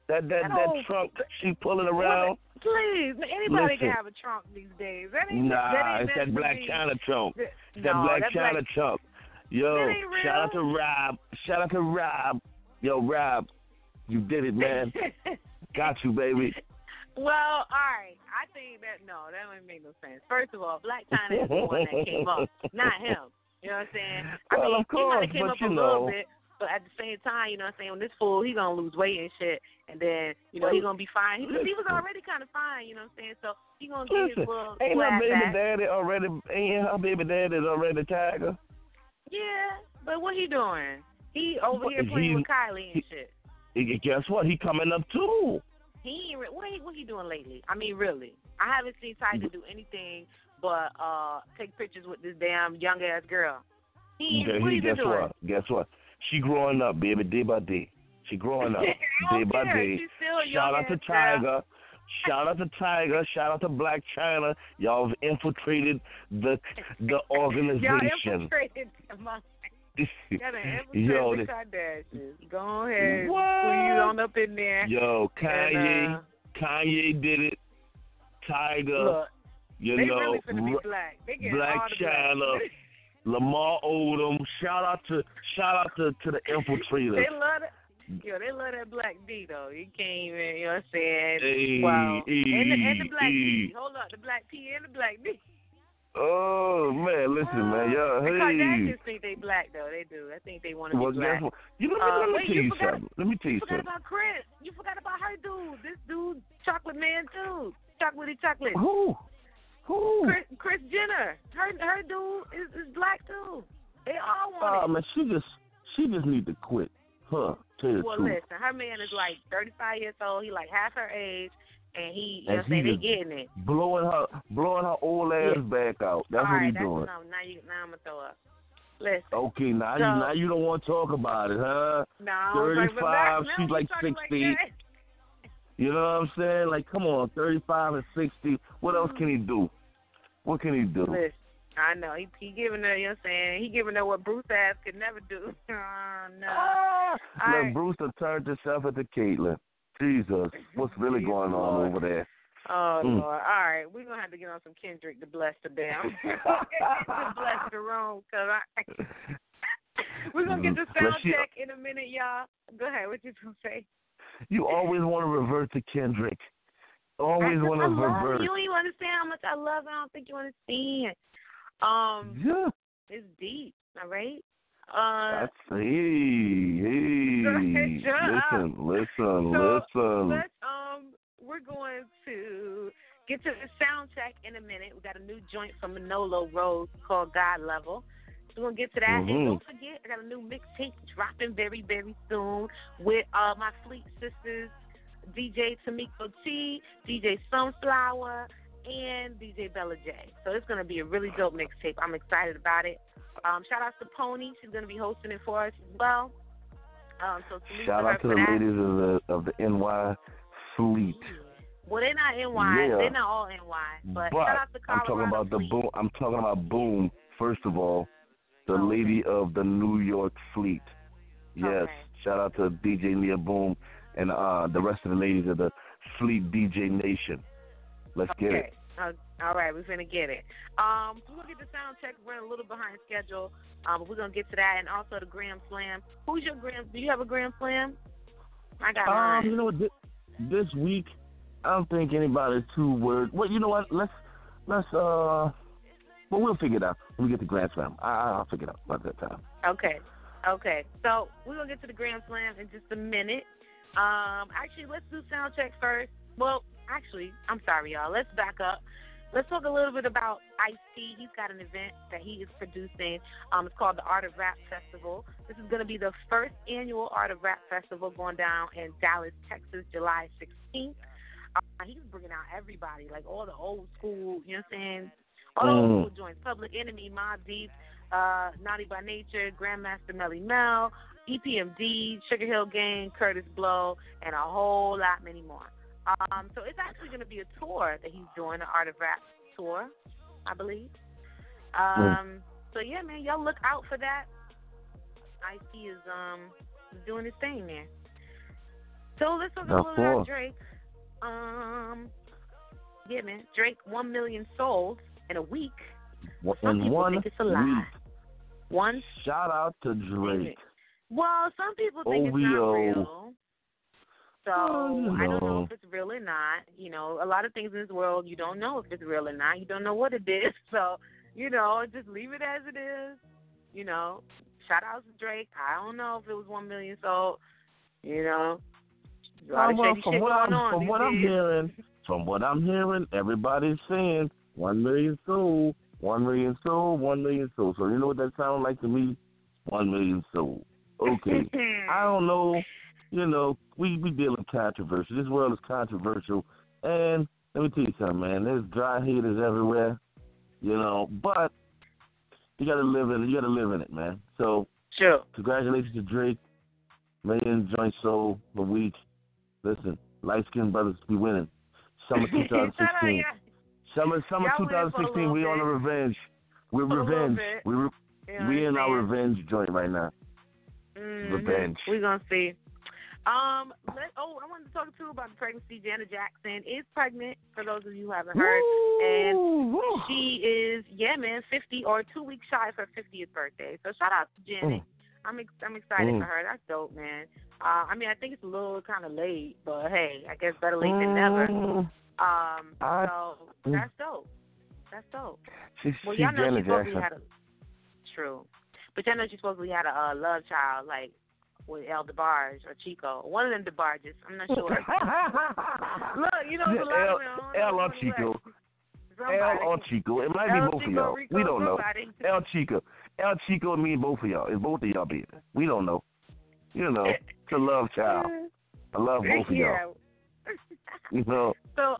That that No. that trunk she pulling around? Please, anybody Listen. can have a trunk these days. That ain't, Nah, that ain't it's that Blac Chyna trunk. That, That no, Blac Chyna Black, trunk. Yo, That shout out to Rob. Shout out to Rob. Yo, Rob, you did it, man. Got you, baby. well, all right. I think that no, that don't make no sense. First of all, Blac Chyna is the one that came up, not him. You know what I'm saying? I mean, of he might have came up a know. little bit, but at the same time, you know what I'm saying? When this fool, he gonna lose weight and shit, and then you know he gonna be fine. He, he was already kind of fine, you know what I'm saying? So he gonna get Listen, his little ain't her swag baby back. daddy already? Ain't her baby daddy already Tyga? Yeah, but what he doing? He over here He- playing with Kylie and shit. He- Guess what? He coming up too. He ain't what he what he doing lately? I mean, really, I haven't seen Tyga do anything but uh take pictures with this damn young ass girl. He, Okay, what he, he guess doing? what? Guess what? She growing up, baby, day by day. She growing up, day by day. She's still a Shout out to girl. Tyga. Shout out to Tyga. Shout out to Blac Chyna. Y'all have infiltrated the the organization. Y'all infiltrated my Gotta Yo, the Kardashians. Go ahead, What? squeeze on up in there. Yo, Kanye, And, uh, Kanye did it. Tyga, look, you they know, really finna be black. They Blac Chyna. Lamar Odom. Shout out to shout out to, to the infiltrators. They love that. Yo, they love that black D though. You can't even, you know what I'm saying? Hey, wow. hey, and the and the black hey. P. Hold up, the black P and the black D. Oh man, listen, man, yo, The hey. Kardashians think they black though. They do. I think they want to Well, be black. what? You know, Uh, let me wait, tell you you forgot- something. Let me tell you You forgot something. about Kris. You forgot about her dude. This dude, Chocolate Man too. Chocolatey chocolate. Who? Who? Kris, Kris Jenner. Her her dude is, is black too. They all want Oh it. man, she just she just need to quit. Huh? Tell the Well, listen, her man is like 35 years old. He like half her age, and he, you know, they getting it. Blowing her blowing her old ass Yeah. back out. That's All what right, he's that's doing. enough. Now you, now I'm gonna throw up. Listen, Okay, now you now you don't want to talk about it, huh? no, like, 35, she's like 60. Like. You know what I'm saying? Like, come on, thirty five and sixty. What else can he do? What can he do? Listen, I know he he giving her, you know what I'm saying? He giving her what Bruce ass could never do. Oh no. Ah, look, right. Bruce done turned himself into Caitlyn. Jesus, what's really Jesus going on Lord. over there? Oh Mm. Lord! All right, we're gonna have to get on some Kendrick to bless the damn, to bless the room, cause I. we're gonna get the Mm. sound Let's check in a minute, y'all. Go ahead. What you gonna say? You always want to revert to Kendrick. Always want to revert. You don't even understand how much I love. it. I don't think you understand. Um, Yeah, it's deep. All right. Uh, that's hey, hey. Listen, listen, So, listen. Let's um, we're going to get to the sound check in a minute. We got a new joint from Manolo Rose called God Level. So we're gonna get to that. And Mhm. don't forget, I got a new mixtape dropping very, very soon with uh my Fleet sisters, DJ Tamiko T, DJ Sunflower, and DJ Bella J. So it's gonna be a really dope mixtape. I'm excited about it. Um, shout out to Pony. She's gonna be hosting it for us as well. Um, so Shout to out to the that. ladies of the of the NY fleet. Well, they're not NY. Yeah. They're not all NY. But, But shout out to I'm talking about the boom. I'm talking about boom. First of all, the Oh, okay. lady of the New York fleet. Yes. Okay. Shout out to DJ Nia Boom and uh the rest of the ladies of the Fleet DJ Nation. Let's get it. Okay. Uh, all right, we're gonna get it. Um, we're gonna get the sound check. We're a little behind schedule. Um, but we're gonna get to that, and also the Gram Slam. Who's your Grand? Do you have a Gram Slam? I got Um, mine. you know what? This, this week, I don't think anybody's too worried. Well, you know what? Let's let's uh. Well, we'll figure it out when we get the Gram Slam. I, I'll figure it out by that time. Okay. Okay. So we're gonna get to the Gram Slam in just a minute. Um, actually, let's do sound check first. Well, actually, I'm sorry, y'all. Let's back up. Let's talk a little bit about Ice T. He's got an event that he is producing. Um, it's called the Art of Rap Festival. This is going to be the first annual Art of Rap Festival going down in Dallas, Texas, July 16th. Uh, he's bringing out everybody, like all the old school, you know what I'm saying? All the Mm. old school joints. Public Enemy, Mobb Deep, uh, Naughty by Nature, Grandmaster Melle Mel, EPMD, Sugar Hill Gang, Kurtis Blow, and a whole lot many more. Um, so it's actually going to be a tour that he's doing, the Art of Rap tour, I believe. Um, So yeah, man, y'all look out for that. Ice is um doing his thing there. So let's talk a little about Drake. Um, yeah, man, Drake one million sold in a week. One- Some In people one think it's a lie. week. One Shout out to Drake. Well, some people think it's not real. So Oh, you I don't know if it's real or not. You know, a lot of things in this world you don't know if it's real or not. You don't know what it is. So, you know, just leave it as it is. You know, shout out to Drake. I don't know if it was one million sold. You know, a lot Oh, of shady from shit what going I'm on. from what I'm days. hearing, from what I'm hearing, everybody's saying one million sold, one million sold, one million sold. So you know what that sounds like to me? One million sold. Okay. I don't know. You know, we we deal in controversy. This world is controversial, and let me tell you something, man. There's dry haters everywhere. You know, but you gotta live in it. You gotta live in it, man. So Sure. congratulations to Drake. Million joint sold a week. Listen, light skinned brothers be winning. Summer 2016. Summer summer Y'all win for a 2016. We on a revenge. We're For a revenge. We re- know we in our revenge joint right now. Mhm. Revenge. We're gonna see. Um. Let, oh, I wanted to talk too about the pregnancy. Janet Jackson is pregnant. For those of you who haven't heard, and Woo. she is yeah, man, fifty or two weeks shy of her fiftieth birthday. So shout out to Janet. Mm. I'm ex- I'm excited Mm. for her. That's dope, man. Uh, I mean, I think it's a little kind of late, but hey, I guess better late than never. Mm. Um. I- So Mm. that's dope. That's dope. She, Well, y'all know Janet she supposedly Jackson. had a true, but y'all know she supposedly had a uh, love child like with El DeBarge or Chico, one of them DeBarges. I'm not sure. Look, you know, there's a lot El, of them. El or Chico. El or Chico. It might be El both Chico, of y'all. Rico, we don't know. El Chico. El Chico and me and both of y'all. It's both of y'all, baby. We don't know. You know, it's a love child. I love both of yeah. y'all. You know. So,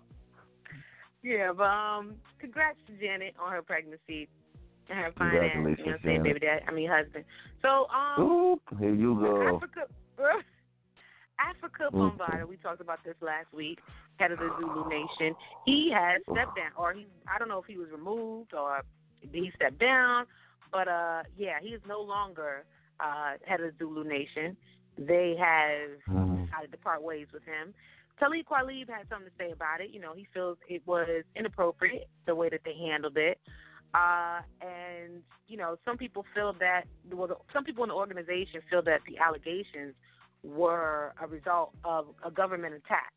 yeah, but um, congrats to Janet on her pregnancy her fine ass. You know Congratulations, what I'm saying, baby dad? I mean, husband. So, um, Ooh, here you go. Afrika, Afrika Mhm. Bambaataa, we talked about this last week, head of the Zulu Nation. He has stepped down, or he, I don't know if he was removed or he stepped down, but uh, yeah, he is no longer uh, head of the Zulu Nation. They have Mhm. decided to part ways with him. Talib Kweli had something to say about it. You know, he feels it was inappropriate the way that they handled it. Uh, and you know, some people feel that well, some people in the organization feel that the allegations were a result of a government attack.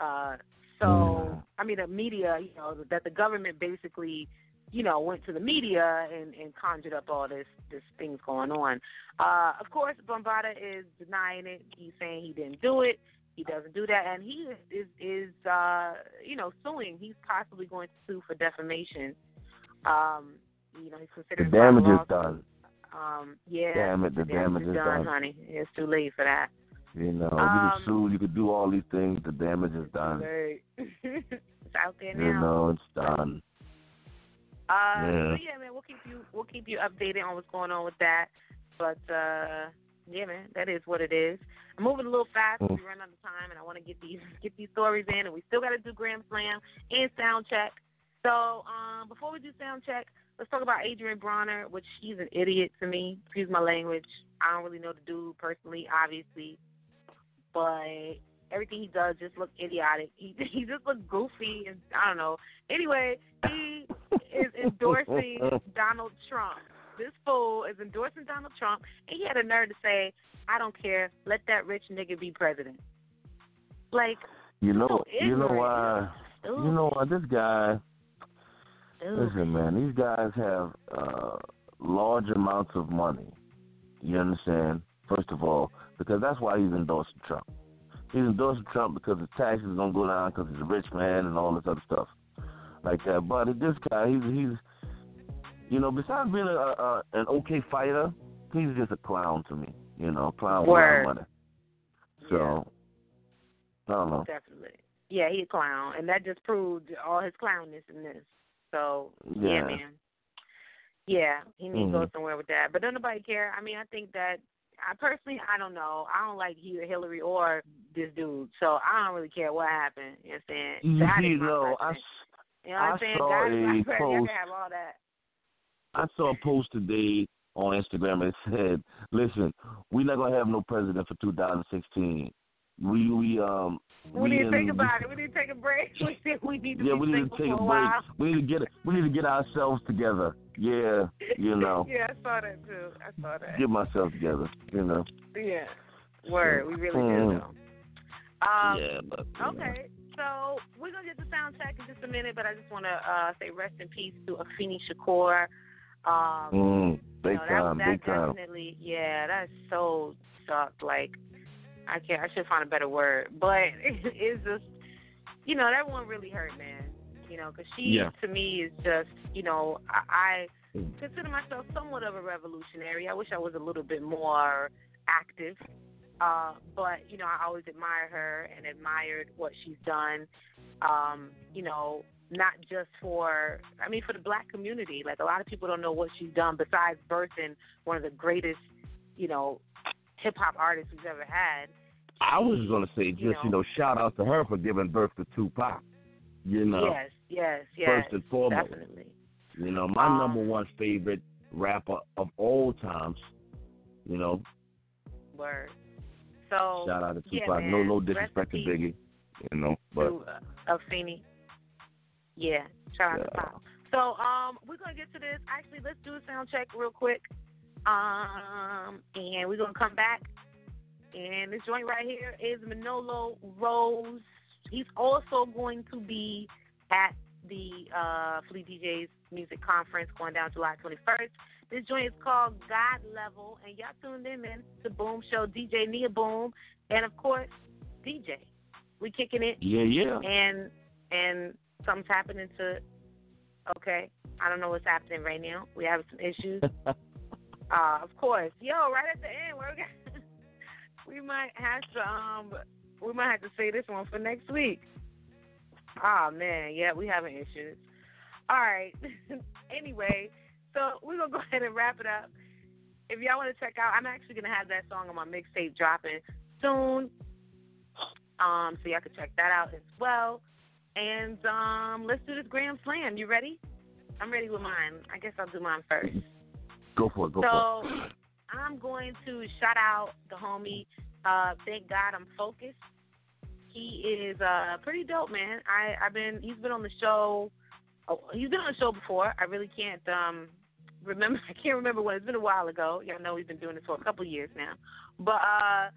Uh, so. I mean, the media, you know, that the government basically, you know, went to the media and, and conjured up all this this things going on. Uh, of course, Bambaataa is denying it. He's saying he didn't do it. He doesn't do that, and he is is, is uh, you know suing. He's possibly going to sue for defamation. Um, you know, he's The damage is done. Um, yeah, Damn it, the damage is is done, done. honey. It's too late for that. You know, you Um, can sue, you could do all these things. The damage is done. Right. it's out there now. You know, it's done. Uh, Yeah. so yeah, man, we'll keep you we'll keep you updated on what's going on with that. But uh, yeah, man, that is what it is. I'm moving a little fast. Mm. We run out of time, and I want to get these get these stories in, and we still got to do Gram Slam and sound check. So um, before we do sound check, let's talk about Adrien Broner, which he's an idiot to me. Excuse my language. I don't really know the dude personally, obviously, but everything he does just looks idiotic. He he just looks goofy, and I don't know. Anyway, he is endorsing Donald Trump. This fool is endorsing Donald Trump, and he had a nerve to say, "I don't care. Let that rich nigga be president." Like, You know, so you know why? You know why? This guy. Listen, man, these guys have uh, large amounts of money. You understand? First of all, because that's why he's endorsing Trump. He's endorsing Trump because the taxes don't go down because he's a rich man and all this other stuff like that. But this guy, he's he's, you know, besides being a, a an okay fighter, he's just a clown to me. You know, a clown with Word. of money. So, I don't know. Definitely. Yeah, he's a clown, and that just proved all his clownness in this. So yeah, Yeah. man. Yeah, he needs to go Mhm. somewhere with that. But don't nobody care. I mean, I think that I personally, I don't know. I don't like either Hillary or this dude, so I don't really care what happened. You know what I'm saying? You, God you know, I, you know what I'm I saying? saw God is my. Post- can have all that. I saw a post today on Instagram and it said, "Listen, we're not gonna have no president for 2016. We we um We need to in- think about it. We need to take a break. We think we need to yeah, we need to take a break. while. We need to get we need to get ourselves together. Yeah, you know, yeah, I saw that too. I saw that. get myself together. You know. Yeah. Word, we really Mhm. do though. Um, yeah, but you know. Okay, so we're gonna get the sound check in just a minute, but I just want to uh, say rest in peace to Afeni Shakur. Um, Mm, Big you know, time, that, that big time. definitely, yeah, that's so sucked. Like, I can't, I should find a better word, but it's just, you know, that one really hurt, man. You know, because she Yeah. to me is just, you know, I, I consider myself somewhat of a revolutionary. I wish I was a little bit more active. Uh, but you know, I always admire her and admired what she's done. Um, you know, not just for I mean for the black community. Like a lot of people don't know what she's done besides birthing one of the greatest, you know, hip hop artists we've ever had. I was gonna say, just You you know. know, shout out to her for giving birth to Tupac. You know, Yes, yes, yes. first and foremost. Definitely. You know, my Um, number one favorite rapper of all times. You know, Word. So shout out to yeah, Tupac. no, no in disrespect to Biggie. You know, but to, uh, Afeni. Yeah, shout out to Yeah. Pop. So um, we're gonna get to this. Actually, let's do a sound check real quick. Um, and we're gonna come back. And this joint right here is Manolo Rose. He's also going to be at the uh, Fleet DJs Music Conference going down July 21st. This joint is called God Level, and y'all tuned in, man. The Boom Show, DJ Nia Boom, and of course, DJ. We kicking it, yeah, yeah. and and something's happening to. Okay, I don't know what's happening right now. We have some issues. uh, of course, yo, right at the end, we're gonna, we might have to um, we might have to say this one for next week. Oh man, yeah, we having issues. All right. anyway, so we're gonna go ahead and wrap it up. If y'all want to check out, I'm actually gonna have that song on my mixtape dropping soon. Um, so y'all can check that out as well. And um, let's do this Gram Slam. You ready? I'm ready with mine. I guess I'll do mine first. Go for it. Go So for it. I'm going to shout out the homie. Uh, thank God I'm focused. He is uh pretty dope, man. I I've been he's been on the show. Oh, he's been on the show before. I really can't um remember. I can't remember when. It's been a while ago. Y'all know he's been doing this for a couple years now. But uh,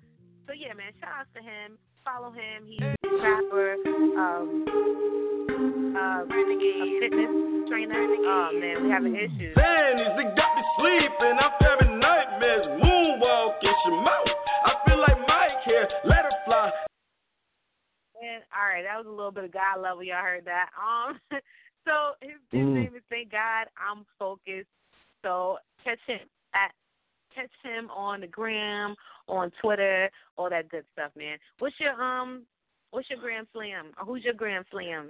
so yeah, man. Shout out to him. Follow him. He's a rapper. Um, uh, a fitness trainer. Oh man, we having issues. Fannies, they got me sleeping. I'm having nightmares. Moonwalking, Shemouth. I feel like Mike here. Let her fly. And all right, that was a little bit of God level. Y'all heard that. Um, so his, his Mm. name is Thank God I'm Focused. So catch him at catch him on the gram, on Twitter, all that good stuff, man. What's your um, what's your Gram Slam? Who's your Gram Slam?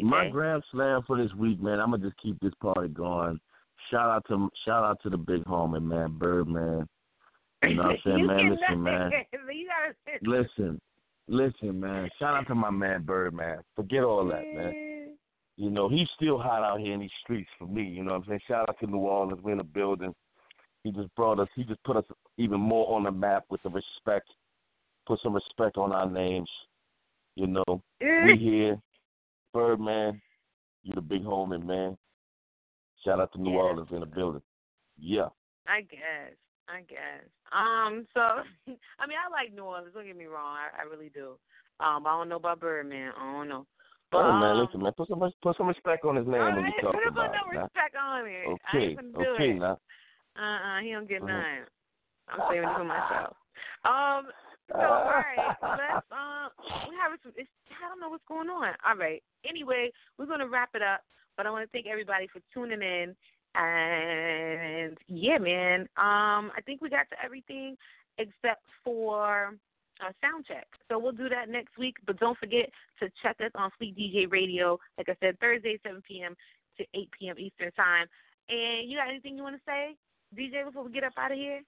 My gram slam for this week, man. I'm gonna just keep this party going. Shout out to shout out to the big homie, man, Birdman. You know what I'm saying, you man? Listen, man. Listen, listen, man. Shout out to my man Birdman. Forget all that, man. You know, he's still hot out here in these streets for me. You know what I'm saying? Shout out to New Orleans. We're in the building. He just brought us. He just put us even more on the map with the respect. Put some respect on our names. You know, we here. Birdman, you're the big homie, man. Shout out to New. Orleans in the building. Yeah. I guess. I guess. Um. So, I mean, I like New Orleans. Don't get me wrong. I, I really do. Um. I don't know about Birdman. I don't know. But, oh man, um, listen, man. Put some put some respect on his name all when you talk put him about it. no man. respect on it. I Okay, ain't gonna do okay, it. now. Uh-uh. He don't get Mhm. none. I'm saving it for myself. Um. So all right, let's um. We have some. It's, I don't know what's going on. All right. Anyway, we're gonna wrap it up. But I want to thank everybody for tuning in. And yeah, man. Um, I think we got to everything except for uh, sound check. So we'll do that next week. But don't forget to check us on Fleet DJ Radio. Like I said, Thursday, 7 p.m. to 8 p.m. Eastern Time. And you got anything you want to say, DJ, before we get up out of here?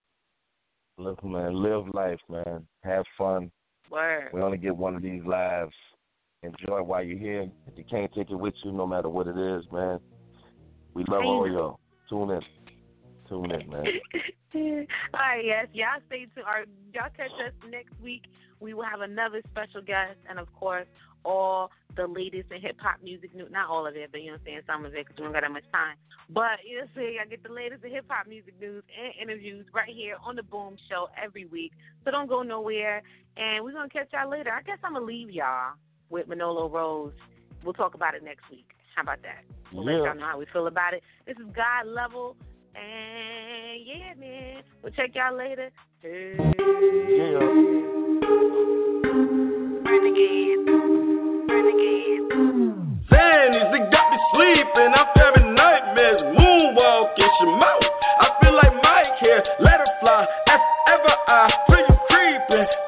Look, man, live life, man. Have fun. Word. We only get one of these lives. Enjoy while you're here. If you can't take it with you, no matter what it is, man. We love all y'all. Tune in. Tune in, man. All right, yes, y'all stay tuned. Or y'all catch us next week. We will have another special guest, and of course, all the latest in hip hop music news. Not all of it, but you know what I'm saying, some of it because we don't got that much time. But you know what I'm saying, I get the latest in hip hop music news and interviews right here on the Boom Show every week. So don't go nowhere. And we're gonna catch y'all later. I guess I'm gonna leave y'all with Manolo Rose. We'll talk about it next week. How about that? We'll let y'all know how we feel about it. This is God Level, and And yeah, man. We'll check y'all later. Hey. Zannies, they got me sleeping. I'm having nightmares. Moonwalking, Shemouth. I feel like Mike here. Let her fly. As ever, I feel you creeping.